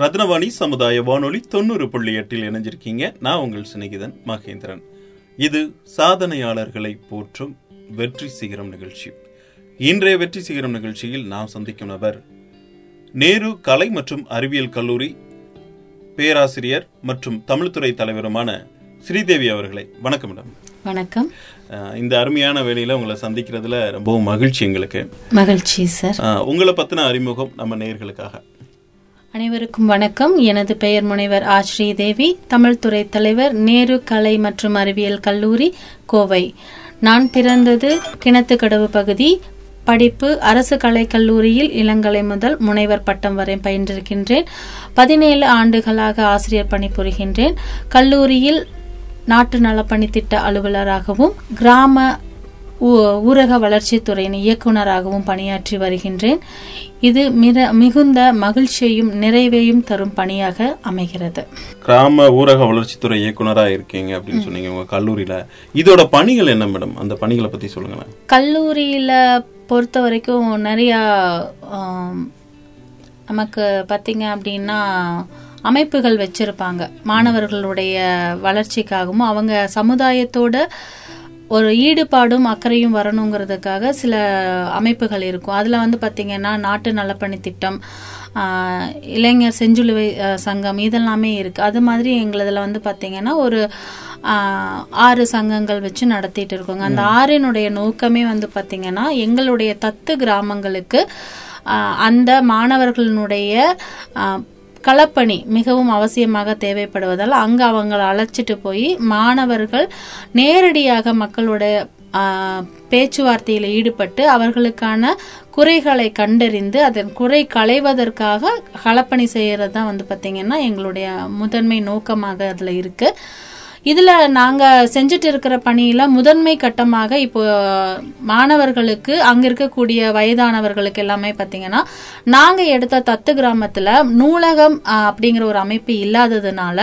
ரத்னவாணி சமுதாய வானொலி தொண்ணூறு புள்ளி எட்டில் இணைஞ்சிருக்கீங்க. நான் உங்கள் சிநேகிதன் மகேந்திரன். இது சாதனையாளர்களை போற்றும் வெற்றி சிகரம் நிகழ்ச்சி. இன்றைய வெற்றி சிகரம் நிகழ்ச்சியில் நாம் சந்திக்கும் நபர் நேரு கலை மற்றும் அறிவியல் கல்லூரி பேராசிரியர் மற்றும் தமிழ்துறை தலைவருமான ஸ்ரீதேவி அவர்களை. வணக்கம் மேடம். வணக்கம். இந்த அருமையான வேலையில உங்களை சந்திக்கிறதுல ரொம்பவும் மகிழ்ச்சி எங்களுக்கு. மகிழ்ச்சி சார். உங்களை பத்தின அறிமுகம் நம்ம நேயர்களுக்காக அனைவருக்கும் வணக்கம். எனது பெயர் முனைவர் ஆ. ஸ்ரீதேவி. தமிழ் துறை தலைவர் நேரு கலை மற்றும் அறிவியல் கல்லூரி கோவை. நான் பிறந்தது கிணத்துக்கடவு பகுதி. படிப்பு அரசு கலைக்கல்லூரியில் இளங்கலை முதல் முனைவர் பட்டம் வரை பயின்றிருக்கின்றேன். பதினேழு ஆண்டுகளாக ஆசிரியர் பணிபுரிகின்றேன் கல்லூரியில் நாட்டு நலப்பணி திட்ட அலுவலராகவும் கிராம ஊ- ஊரக வளர்ச்சித்துறையின் இயக்குனராகவும் பணியாற்றி வருகின்றேன். இது மிக மிகுந்த மகிழ்ச்சியையும் நிறைவையும் தரும் பணியாக அமைகிறது. கிராம ஊரக வளர்ச்சித்துறை இயக்குனரா இருக்கீங்க அப்படின்னு சொன்னீங்க உங்க கல்லூரியில. இதோட பணிகள் என்ன மேடம்? அந்த பணிகளை பத்தி சொல்லுங்களேன். கல்லூரியில பொறுத்த வரைக்கும் நிறைய நமக்கு பார்த்தீங்க அப்படின்னா அமைப்புகள் வச்சிருப்பாங்க. மாணவர்களுடைய வளர்ச்சிக்காகவும் அவங்க சமுதாயத்தோட ஒரு ஈடுபாடும் அக்கறையும் வரணுங்கிறதுக்காக சில அமைப்புகள் இருக்கும். அதில் வந்து பார்த்தீங்கன்னா நாட்டு நலப்பணி திட்டம் இளைஞர் செஞ்சிலுவை ஆஹ், சங்கம் இதெல்லாமே இருக்கு. அது மாதிரி எங்களதுல வந்து பார்த்தீங்கன்னா ஒரு ஆறு சங்கங்கள் வச்சு நடத்திட்டு இருக்கோங்க. அந்த ஆறினுடைய நோக்கமே வந்து பார்த்தீங்கன்னா எங்களுடைய தத்து கிராமங்களுக்கு அந்த மாணவர்களுடைய ஆஹ், களப்பணி மிகவும் அவசியமாக தேவைப்படுவதால் அங்கு அவங்களை அழைச்சிட்டு போய் மாணவர்கள் நேரடியாக மக்களோட பேச்சுவார்த்தையில் ஈடுபட்டு அவர்களுக்கான குறைகளை கண்டறிந்து அதன் குறை களைவதற்காக களப்பணி செய்கிறது தான் வந்து பார்த்திங்கன்னா எங்களுடைய முதன்மை நோக்கமாக அதில் இருக்குது இதுல நாங்க செஞ்சுட்டு இருக்கிற பணியில முதன்மை கட்டமாக இப்போ மாணவர்களுக்கு அங்க இருக்கக்கூடிய வயதானவர்களுக்கு எல்லாமே பாத்தீங்கன்னா நாங்க எடுத்த தத்து கிராமத்துல நூலகம் அப்படிங்கிற ஒரு அமைப்பு இல்லாததுனால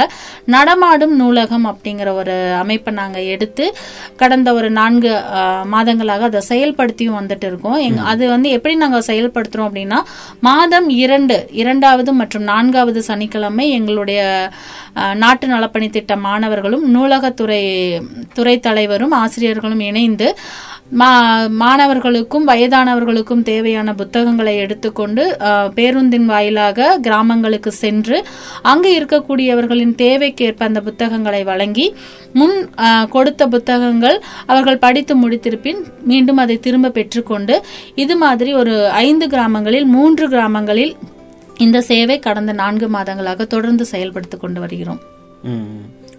நடமாடும் நூலகம் அப்படிங்கிற ஒரு அமைப்பை நாங்க எடுத்து கடந்த ஒரு நான்கு மாதங்களாக அதை செயல்படுத்தியும் வந்துட்டு இருக்கோம். எங்க- அது வந்து எப்படி நாங்க செயல்படுத்துறோம் அப்படின்னா மாதம் இரண்டு இரண்டாவது மற்றும் நான்காவது சனிக்கிழமை எங்களுடைய நாட்டு நலப்பணி திட்ட மாணவர்களும் நூலகத்துறை துறை தலைவரும் ஆசிரியர்களும் இணைந்து மா- மாணவர்களுக்கும் வயதானவர்களுக்கும் தேவையான புத்தகங்களை எடுத்துக்கொண்டு பேருந்தின் வாயிலாக கிராமங்களுக்கு சென்று அங்கு இருக்கக்கூடியவர்களின் தேவைக்கேற்ப அந்த புத்தகங்களை வழங்கி முன் கொடுத்த புத்தகங்கள் அவர்கள் படித்து முடித்திருப்பின் மீண்டும் அதை திரும்ப பெற்றுக்கொண்டு இது மாதிரி ஒரு ஐந்து கிராமங்களில் மூன்று கிராமங்களில் இந்த சேவை கடந்த நான்கு மாதங்களாக தொடர்ந்து செயல்படுத்திக் கொண்டு வருகிறோம்.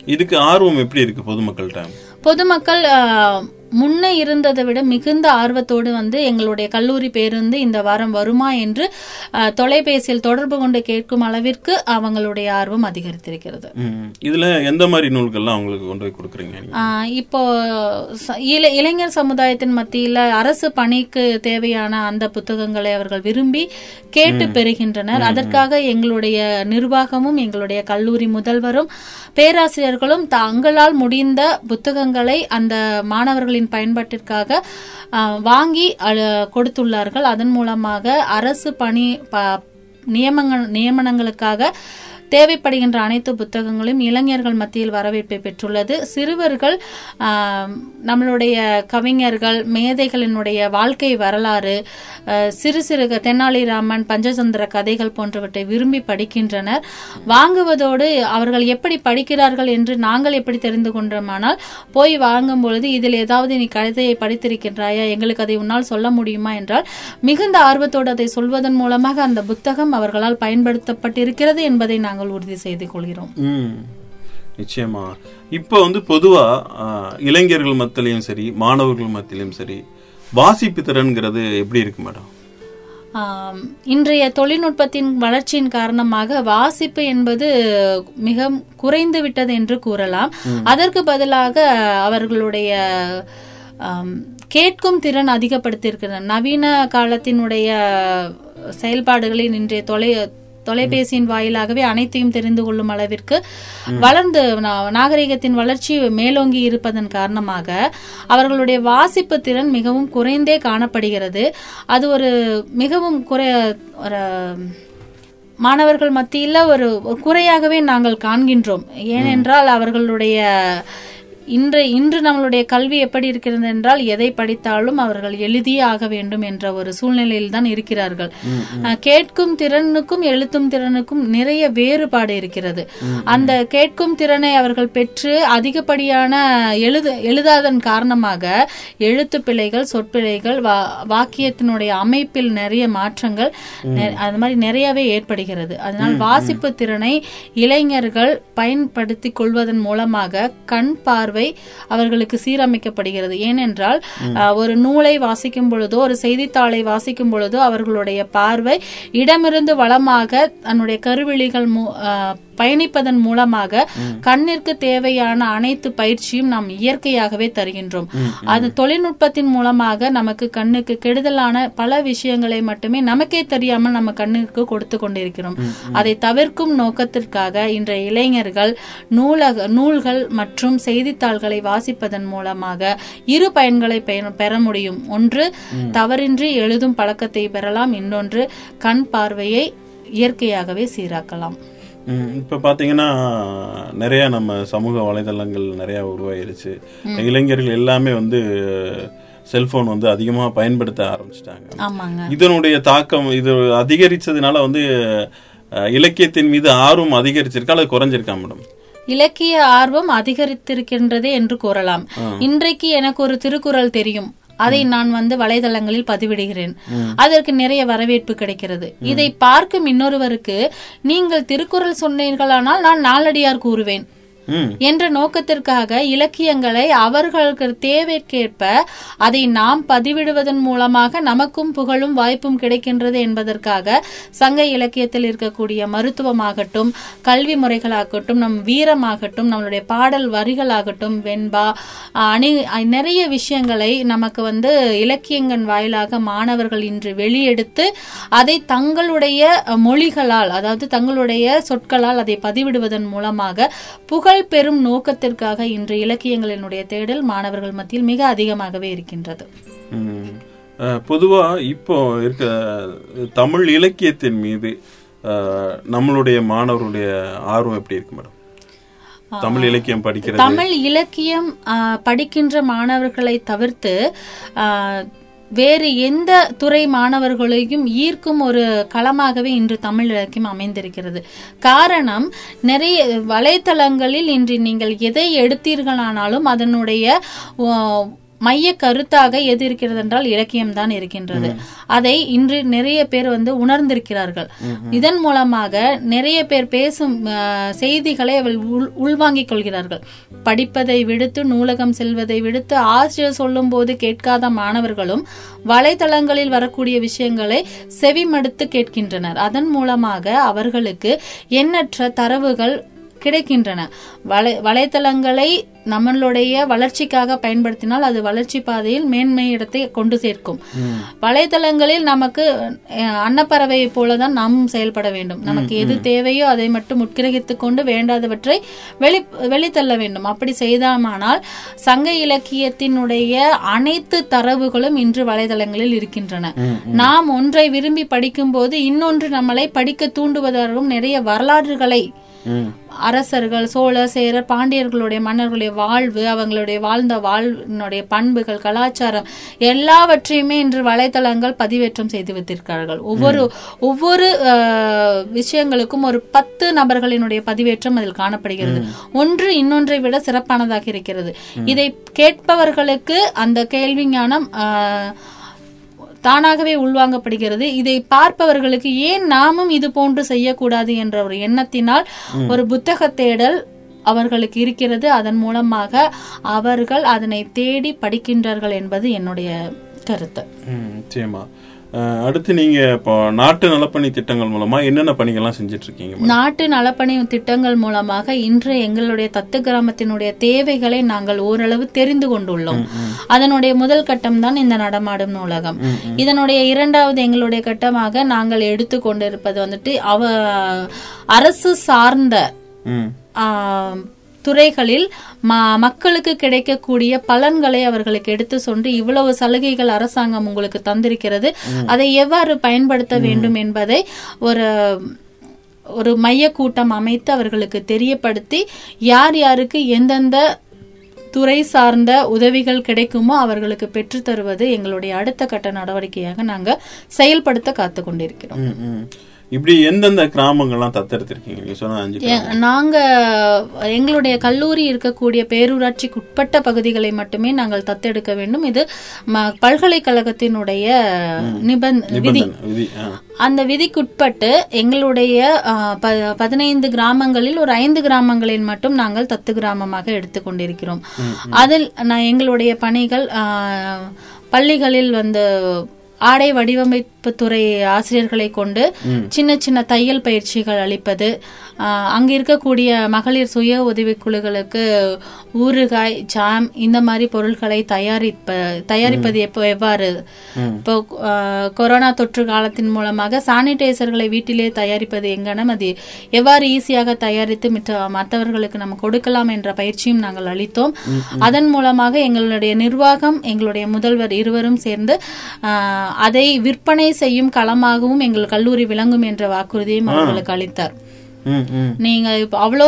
இதுக்கு ஆர்வம் எப்படி இருக்கு பொதுமக்கள்கிட்ட பொதுமக்கள் முன்ன இருந்ததை விட மிகுந்த ஆர்வத்தோடு வந்து எங்களுடைய கல்லூரி பேருந்து இந்த வாரம் வருமா என்று தொலைபேசியில் தொடர்பு கொண்டு கேட்கும் அளவிற்கு அவங்களுடைய ஆர்வம் அதிகரித்திருக்கிறது. இதுல எந்த மாதிரி நூல்கள்லாம் அவங்களுக்கு கொண்டு போய் கொடுக்குறீங்க இப்போ இள- இளைஞர் சமுதாயத்தின் மத்தியில அரசு பணிக்கு தேவையான அந்த புத்தகங்களை அவர்கள் விரும்பி கேட்டு பெறுகின்றனர். அதற்காக எங்களுடைய நிர்வாகமும் எங்களுடைய கல்லூரி முதல்வரும் பேராசிரியர்களும் தங்களால் முடிந்த புத்தகங்களை அந்த மாணவர்களின் பயன்பாட்டிற்காக வாங்கி கொடுத்துள்ளார்கள். அதன் மூலமாக அரசு பணி நியமங்கள் நியமனங்களுக்காக தேவைப்படுகின்ற அனைத்து புத்தகங்களும் இளைஞர்கள் மத்தியில் வரவேற்பை பெற்றுள்ளது. சிறுவர்கள் நம்மளுடைய கவிஞர்கள் மேதைகளினுடைய வாழ்க்கை வரலாறு சிறு சிறு க- தெனாலிராமன் பஞ்சதந்திர கதைகள் போன்றவற்றை விரும்பி படிக்கின்றனர். வாங்குவதோடு அவர்கள் எப்படி படிக்கிறார்கள் என்று நாங்கள் எப்படி தெரிந்து கொண்டோமானால் போய் வாங்கும் பொழுது இதில் ஏதாவது நீ கதையை படித்திருக்கின்றாயா எங்களுக்கு அதை உன்னால் சொல்ல முடியுமா என்றால் மிகுந்த ஆர்வத்தோடு அதை சொல்வதன் மூலமாக அந்த புத்தகம் அவர்களால் பயன்படுத்தப்பட்டிருக்கிறது என்பதை நாங்கள் உறுதி செய்து கொள்கிறோம். நிச்சயமா. இப்போ வந்து பொதுவா ஆ, இளைஞர்கள் மத்தியிலையும் சரி மாணவர்கள் மத்தியிலையும் சரி வாசிப்பு திறன்கிறது எப்படி இருக்கு மேடம்? இன்றைய தொழில்நுட்பத்தின் வளர்ச்சியின் காரணமாக வாசிப்பு என்பது மிக குறைந்து விட்டது என்று கூறலாம். அதற்கு பதிலாக அவர்களுடைய கேட்கும் திறன் அதிகப்படுத்தியிருக்கிறது. நவீன காலத்தினுடைய செயல்பாடுகளின் இன்றைய தொலை தொலைபேசியின் வாயிலாகவே அனைத்தையும் தெரிந்து கொள்ளும் அளவிற்கு வளர்ந்து நாகரிகத்தின் வளர்ச்சி மேலோங்கி இருப்பதன் காரணமாக அவர்களுடைய வாசிப்பு திறன் மிகவும் குறைந்தே காணப்படுகிறது. அது ஒரு மிகவும் குறை ஒரு மாணவர்கள் மத்தியில் ஒரு ஒரு குறையாகவே நாங்கள் காண்கின்றோம். ஏனென்றால் அவர்களுடைய இன்று இன்று நம்மளுடைய கல்வி எப்படி இருக்கிறது என்றால் எதை படித்தாலும் அவர்கள் எழுதியே ஆக வேண்டும் என்ற ஒரு சூழ்நிலையில் தான் இருக்கிறார்கள். கேட்கும் திறனுக்கும் எழுத்தும் திறனுக்கும் நிறைய வேறுபாடு இருக்கிறது. அந்த கேட்கும் திறனை அவர்கள் பெற்று அதிகப்படியான எழுத எழுதாதன் காரணமாக எழுத்து பிழைகள் சொற்பிழைகள் வா- வாக்கியத்தினுடைய அமைப்பில் நிறைய மாற்றங்கள் அது மாதிரி நிறையவே ஏற்படுகிறது. அதனால் வாசிப்பு திறனை இளைஞர்கள் பயன்படுத்தி கொள்வதன் மூலமாக கண் பார்வை அவர்களுக்கு சீரமைக்கப்படுகிறது. ஏனென்றால் அஹ், ஒரு நூலை வாசிக்கும் பொழுதோ ஒரு செய்தித்தாளை வாசிக்கும் பொழுதோ அவர்களுடைய பார்வை இடமிருந்து வளமாக தன்னுடைய கருவிழிகள் அஹ், பயணிப்பதன் மூலமாக கண்ணிற்கு தேவையான அனைத்து பயிற்சியும் நாம் இயற்கையாகவே தருகின்றோம். அது தொழில்நுட்பத்தின் மூலமாக நமக்கு கண்ணுக்கு கெடுதலான பல விஷயங்களை மட்டுமே நமக்கே தெரியாமல் நம்ம கண்ணுக்கு கொடுத்து கொண்டிருக்கிறோம். அதை தவிர்க்கும் நோக்கத்திற்காக இன்றைய இளைஞர்கள் நூலக நூல்கள் மற்றும் செய்தித்தாள்களை வாசிப்பதன் மூலமாக இரு பயன்களை பெற- பெற முடியும். ஒன்று தவறின்றி எழுதும் பழக்கத்தை பெறலாம். இன்னொன்று கண் பார்வையை இயற்கையாகவே சீராக்கலாம். இப்ப பாத்தீங்கன்னா நிறைய நம்ம சமூக வலைதளங்கள் நிறைய உருவாயிருச்சு இளைஞர்கள் எல்லாமே வந்து செல்போன் வந்து அதிகமா பயன்படுத்த ஆரம்பிச்சிட்டாங்க. இதனுடைய தாக்கம் இது அதிகரிச்சதுனால வந்து இலக்கியத்தின் மீது ஆர்வம் அதிகரிச்சிருக்கா அல்லது குறைஞ்சிருக்கா மேடம்? இலக்கிய ஆர்வம் அதிகரித்திருக்கின்றதே என்று கூறலாம். இன்றைக்கு எனக்கு ஒரு திருக்குறள் தெரியும். அதை நான் வந்து வலைதளங்களில் பதிவிடுகிறேன். அதற்கு நிறைய வரவேற்பு கிடைக்கிறது. இதை பார்க்கும் இன்னொருவருக்கு நீங்கள் திருக்குறள் சொன்னீர்களானால் நான் நாலடியார் கூறுவேன். என்ற நோக்கத்திற்காக இலக்கியங்களை அவர்களுக்கு தேவைக்கேற்ப அதை நாம் பதிவிடுவதன் மூலமாக நமக்கும் புகழும் வாய்ப்பும் கிடைக்கின்றது என்பதற்காக சங்க இலக்கியத்தில் இருக்கக்கூடிய மருத்துவமாகட்டும் கல்வி முறைகளாகட்டும் நம் வீரமாகட்டும் நம்மளுடைய பாடல் வரிகளாகட்டும் வெண்பா அணி நிறைய விஷயங்களை நமக்கு வந்து இலக்கியங்கள் வாயிலாக மாணவர்கள் இன்று வெளியெடுத்து அதை தங்களுடைய மொழிகளால் அதாவது தங்களுடைய சொற்களால் அதை பதிவிடுவதன் மூலமாக புகழ் பெறும் நோக்கத்திற்காக இன்று இலக்கியங்களினுடைய தேடல் மாணவர்கள் மத்தியில் மிக அதிகமாகவே இருக்கின்றது. பொதுவா இப்போ இருக்க தமிழ் இலக்கியத்தின் மீது நம்மளுடைய மாணவருடைய ஆர்வம் எப்படி இருக்கு மேடம்? தமிழ் இலக்கியம் படிக்கிறது. தமிழ் இலக்கியம் படிக்கின்ற மாணவர்களை தவிர்த்து வேறு எந்த துறை மாணவர்களையும் ஈர்க்கும் ஒரு களமாகவே இன்று தமிழ் இலக்கியம் அமைந்திருக்கிறது. காரணம் நிறைய வலைத்தளங்களில் இன்று நீங்கள் எதை எடுத்தீர்களானாலும் அதனுடைய ஓ, மைய கருத்தாக எது இருக்கிறது என்றால் இலக்கியம் தான் இருக்கின்றது. அதை இன்று நிறைய பேர் வந்து உணர்ந்திருக்கிறார்கள். இதன் மூலமாக நிறைய பேர் பேசும் செய்திகளை அவள் உள் உள்வாங்கிக் கொள்கிறார்கள். படிப்பதை விடுத்து நூலகம் செல்வதை விடுத்து ஆசிரியர் சொல்லும் போது கேட்காத மாணவர்களும் வலைதளங்களில் வரக்கூடிய விஷயங்களை செவிமடுத்து கேட்கின்றனர். அதன் மூலமாக அவர்களுக்கு எண்ணற்ற தரவுகள் கிடைக்கின்றன. வலை வலைத்தளங்களை நம்மளுடைய வளர்ச்சிக்காக பயன்படுத்தினால் அது வளர்ச்சி பாதையில் மேன்மை இடத்தை கொண்டு சேர்க்கும். வலைத்தளங்களில் நமக்கு அன்னப்பறவையை போலதான் நாம் செயல்பட வேண்டும். நமக்கு எது தேவையோ அதை மட்டும் உட்கிரகித்துக் கொண்டு வேண்டாதவற்றை வெளி வெளித்தள்ள வேண்டும். அப்படி செய்தாமானால் சங்க இலக்கியத்தினுடைய அனைத்து தரவுகளும் இன்று வலைதளங்களில் இருக்கின்றன. நாம் ஒன்றை விரும்பி படிக்கும்போது இன்னொன்று நம்மளை படிக்க தூண்டுவதாகவும் நிறைய வரலாறுகளை அரசர்கள் சோழ சேரர் பாண்டியர்களுடைய மன்னர்களுடைய வாழ்வு அவங்களுடைய வாழ்ந்த வாழ்வினுடைய பண்புகள் கலாச்சாரம் எல்லாவற்றையுமே இன்று வலைத்தளங்கள் பதிவேற்றம் செய்து வைத்திருக்கிறார்கள். ஒவ்வொரு ஒவ்வொரு விஷயங்களுக்கும் ஒரு பத்து நபர்களினுடைய பதிவேற்றம் அதில் காணப்படுகிறது. ஒன்று இன்னொன்றை விட சிறப்பானதாக இருக்கிறது. இதை கேட்பவர்களுக்கு அந்த கேள்வி ஞானம் தானாகவே உள்வாங்கப்படுகிறது. இதை பார்ப்பவர்களுக்கு ஏன் நாமும் இது போன்று செய்யக்கூடாது என்ற ஒரு எண்ணத்தினால் ஒரு புத்தக தேடல் அவர்களுக்கு இருக்கிறது. அதன் மூலமாக அவர்கள் அதனை தேடி படிக்கின்றார்கள் என்பது என்னுடைய கருத்து. நிச்சயமா. அடுத்து நீங்க இப்போ நாட்டு நலப்பணி திட்டங்கள் மூலமா என்னென்ன பணிகள்லாம் செஞ்சுட்டு இருக்கீங்க? நாட்டு நலப்பணி திட்டங்கள் மூலமாக இன்று எங்களுடைய தத்து கிராமத்தினுடைய தேவைகளை நாங்கள் ஓரளவு தெரிந்து கொண்டுள்ளோம். அதனுடைய முதல் கட்டம் தான் இந்த நடமாடும் நூலகம். இதனுடைய இரண்டாவது எங்களுடைய கட்டமாக நாங்கள் எடுத்து கொண்டிருப்பது வந்துட்டு அவ அரசு சார்ந்த துறைகளில் மக்களுக்கு கிடைக்கக்கூடிய பலன்களை அவர்களுக்கு எடுத்து சொன்று இவ்வளவு சலுகைகள் அரசாங்கம் உங்களுக்கு தந்திருக்கிறது. அதை எவ்வாறு பயன்படுத்த வேண்டும் என்பதை ஒரு ஒரு மைய கூட்டம் அமைத்து அவர்களுக்கு தெரியப்படுத்தி யார் யாருக்கு எந்தெந்த துறை சார்ந்த உதவிகள் கிடைக்குமோ அவர்களுக்கு பெற்றுத் தருவது எங்களுடைய அடுத்த கட்ட நடவடிக்கையாக நாங்க செயல்படுத்த காத்து கொண்டிருக்கிறோம். இப்படி எந்தெந்த கிராமங்கள்லாம் தத்தெடுத்திருக்கீங்க? நீங்க சொன்ன அஞ்சு நாங்க எங்களுடைய கல்லூரி இருக்கக்கூடிய பேரூராட்சிக்கு உட்பட்ட பகுதிகளை மட்டுமே நாங்கள் தத்தெடுக்க வேண்டும். இது பல்கலைக்கழகத்தினுடைய நிபந்த விதி. அந்த விதிக்குட்பட்டு எங்களுடைய பதினைந்து கிராமங்களில் ஒரு ஐந்து கிராமங்களில் மட்டும் நாங்கள் தத்து கிராமமாக எடுத்துக்கொண்டிருக்கிறோம் அதில் நான் எங்களுடைய பணிகள் பள்ளிகளில் வந்து ஆடை வடிவமைப்பு துறை ஆசிரியர்களை கொண்டு சின்ன சின்ன தையல் பயிற்சிகள் அளிப்பது அங்க இருக்கக்கூடிய மகளிர் சுய உதவிக்குழுக்களுக்கு ஊறுகாய் ஜாம் இந்த மாதிரி பொருட்களை தயாரிப்ப தயாரிப்பது எப்போ எவ்வாறு? இப்போ கொரோனா தொற்று காலத்தின் மூலமாக சானிடைசர்களை வீட்டிலே தயாரிப்பது எங்கனம்? அது எவ்வாறு ஈஸியாக தயாரித்து மித்த மற்றவர்களுக்கு நம்ம கொடுக்கலாம் என்ற பயிற்சியும் நாங்கள் அளித்தோம். அதன் மூலமாக எங்களுடைய நிர்வாகம் எங்களுடைய முதல்வர் இருவரும் சேர்ந்து அதை விற்பனை செய்யும் களமாகவும் எங்கள் கல்லூரி விளங்கும் என்ற வாக்குறுதியும் அவர்களுக்கு அளித்தார். நீங்க அவ்வளோ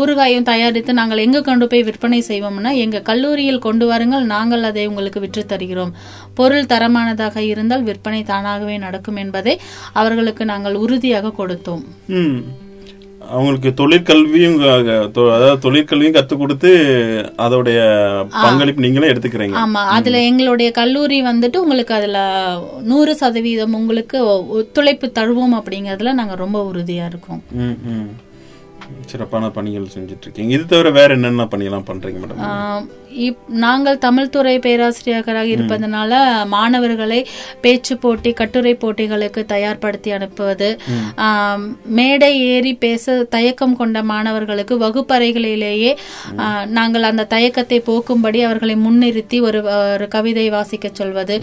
ஊறுகாயும் தயாரித்து நாங்கள் எங்க கொண்டு போய் விற்பனை செய்வோம்னா எங்க கல்லூரியில் கொண்டு வாருங்கள் நாங்கள் அதை உங்களுக்கு விற்று தருகிறோம் பொருள் தரமானதாக இருந்தால் விற்பனை தானாகவே நடக்கும் என்பதை அவர்களுக்கு நாங்கள் உறுதியாக கொடுத்தோம். அவங்களுக்கு தொழிற்கல்வியும் அதாவது தொழிற்கல்வியும் கத்துக் கொடுத்து அதோடைய பங்களிப்பு நீங்களே எடுத்துக்கிறீங்க. ஆமா அதுல எங்களுடைய கல்லூரி வந்துட்டு உங்களுக்கு அதுல நூறு சதவீதம் உங்களுக்கு ஒத்துழைப்பு தருவோம் அப்படிங்கறதுல நாங்க ரொம்ப உறுதியா இருக்கோம். சிறப்பான பணிகள் செஞ்சுட்டு இருக்கீங்க. இது தவிர வேற என்னென்ன பணியெல்லாம் பண்றீங்க மேடம்? இப்- நாங்கள் தமிழ் துறை பேராசிரியராக இருப்பதனால மாணவர்களை பேச்சு போட்டி கட்டுரை போட்டிகளுக்கு தயார்படுத்தி அனுப்புவது மேடை ஏறி பேச தயக்கம் கொண்ட மாணவர்களுக்கு வகுப்பறைகளிலேயே நாங்கள் அந்த தயக்கத்தை போக்கும்படி அவர்களை முன்னிறுத்தி ஒரு ஒரு கவிதை வாசிக்க சொல்வது.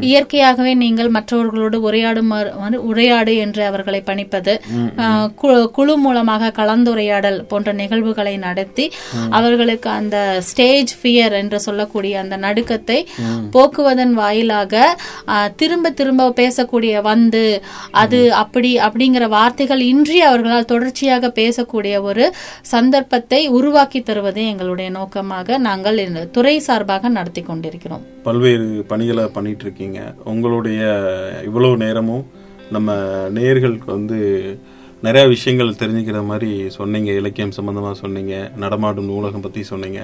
இயற்கையாகவே நீங்கள் மற்றவர்களோடு உரையாடும் உரையாடு என்று அவர்களை பணிப்பது குழு மூலமாக கலந்துரையாடல் போன்ற நிகழ்வுகளை நடத்தி அவர்களுக்கு அந்த ஸ்டேஜ் ஃபியர் என்று சொல்லக்கூடிய அந்த நடுக்கத்தை போக்குவதன் வாயிலாக திரும்ப திரும்ப பேசக்கூடிய வந்து அது அப்படி அப்படிங்கிற வார்த்தைகள் இன்றி அவர்களால் தொடர்ச்சியாக பேசக்கூடிய ஒரு சந்தர்ப்பத்தை உருவாக்கி தருவதே எங்களுடைய நோக்கமாக நாங்கள் துறை சார்பாக நடத்தி கொண்டிருக்கிறோம். பல்வேறு பணிகளை பண்ணிட்டு இருக்கீங்க உங்களுடைய இவ்வளவு நேரமும் நம்ம நேயர்களுக்கு வந்து நிறைய விஷயங்கள் தெரிஞ்சுக்கிற மாதிரி சொன்னீங்க இலக்கியம் சம்பந்தமா சொன்னீங்க நடமாடும் நூலகம் பத்தி சொன்னீங்க.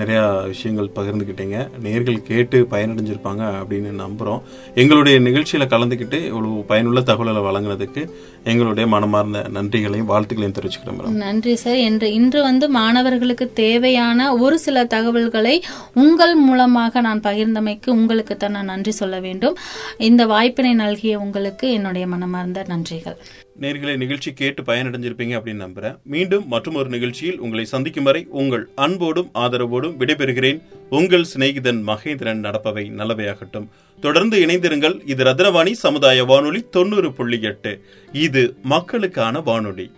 நிறைய விஷயங்கள் பகிர்ந்துக்கிட்டீங்க நேர்கள் கேட்டு பயனடைஞ்சிருப்பாங்க அப்படின்னு நம்புறோம். எங்களுடைய நிகழ்ச்சியில கலந்துக்கிட்டு இவ்வளவு பயனுள்ள தகவல்களை வழங்கினதுக்கு எங்களுடைய மனமார்ந்த நன்றிகளையும் வாழ்த்துக்களையும் தெரிவிச்சுக்கிறேன் மேடம். நன்றி சார். இன்று இன்று வந்து மாணவர்களுக்கு தேவையான ஒரு சில தகவல்களை உங்கள் மூலமாக நான் பகிர்ந்தமைக்கு உங்களுக்கு தான் நான் நன்றி சொல்ல வேண்டும். இந்த வாய்ப்பினை நல்கிய உங்களுக்கு என்னுடைய மனமார்ந்த நன்றிகள். நேர்களை நிகழ்ச்சி கேட்டு பயனடைஞ்சிருப்பீங்க அப்படின்னு நம்புறேன். மீண்டும் மற்றும் ஒரு நிகழ்ச்சியில் உங்களை சந்திக்கும் வரை உங்கள் அன்போடும் ஆதரவோடும் விடைபெறுகிறேன். உங்கள் சிநேகிதன் மகேந்திரன் நடப்பவை நல்லவையாகட்டும். தொடர்ந்து இணைந்திருங்கள். இது ரத்னவாணி சமுதாய வானொலி தொண்ணூறு புள்ளி எட்டு. இது மக்களுக்கான வானொலி.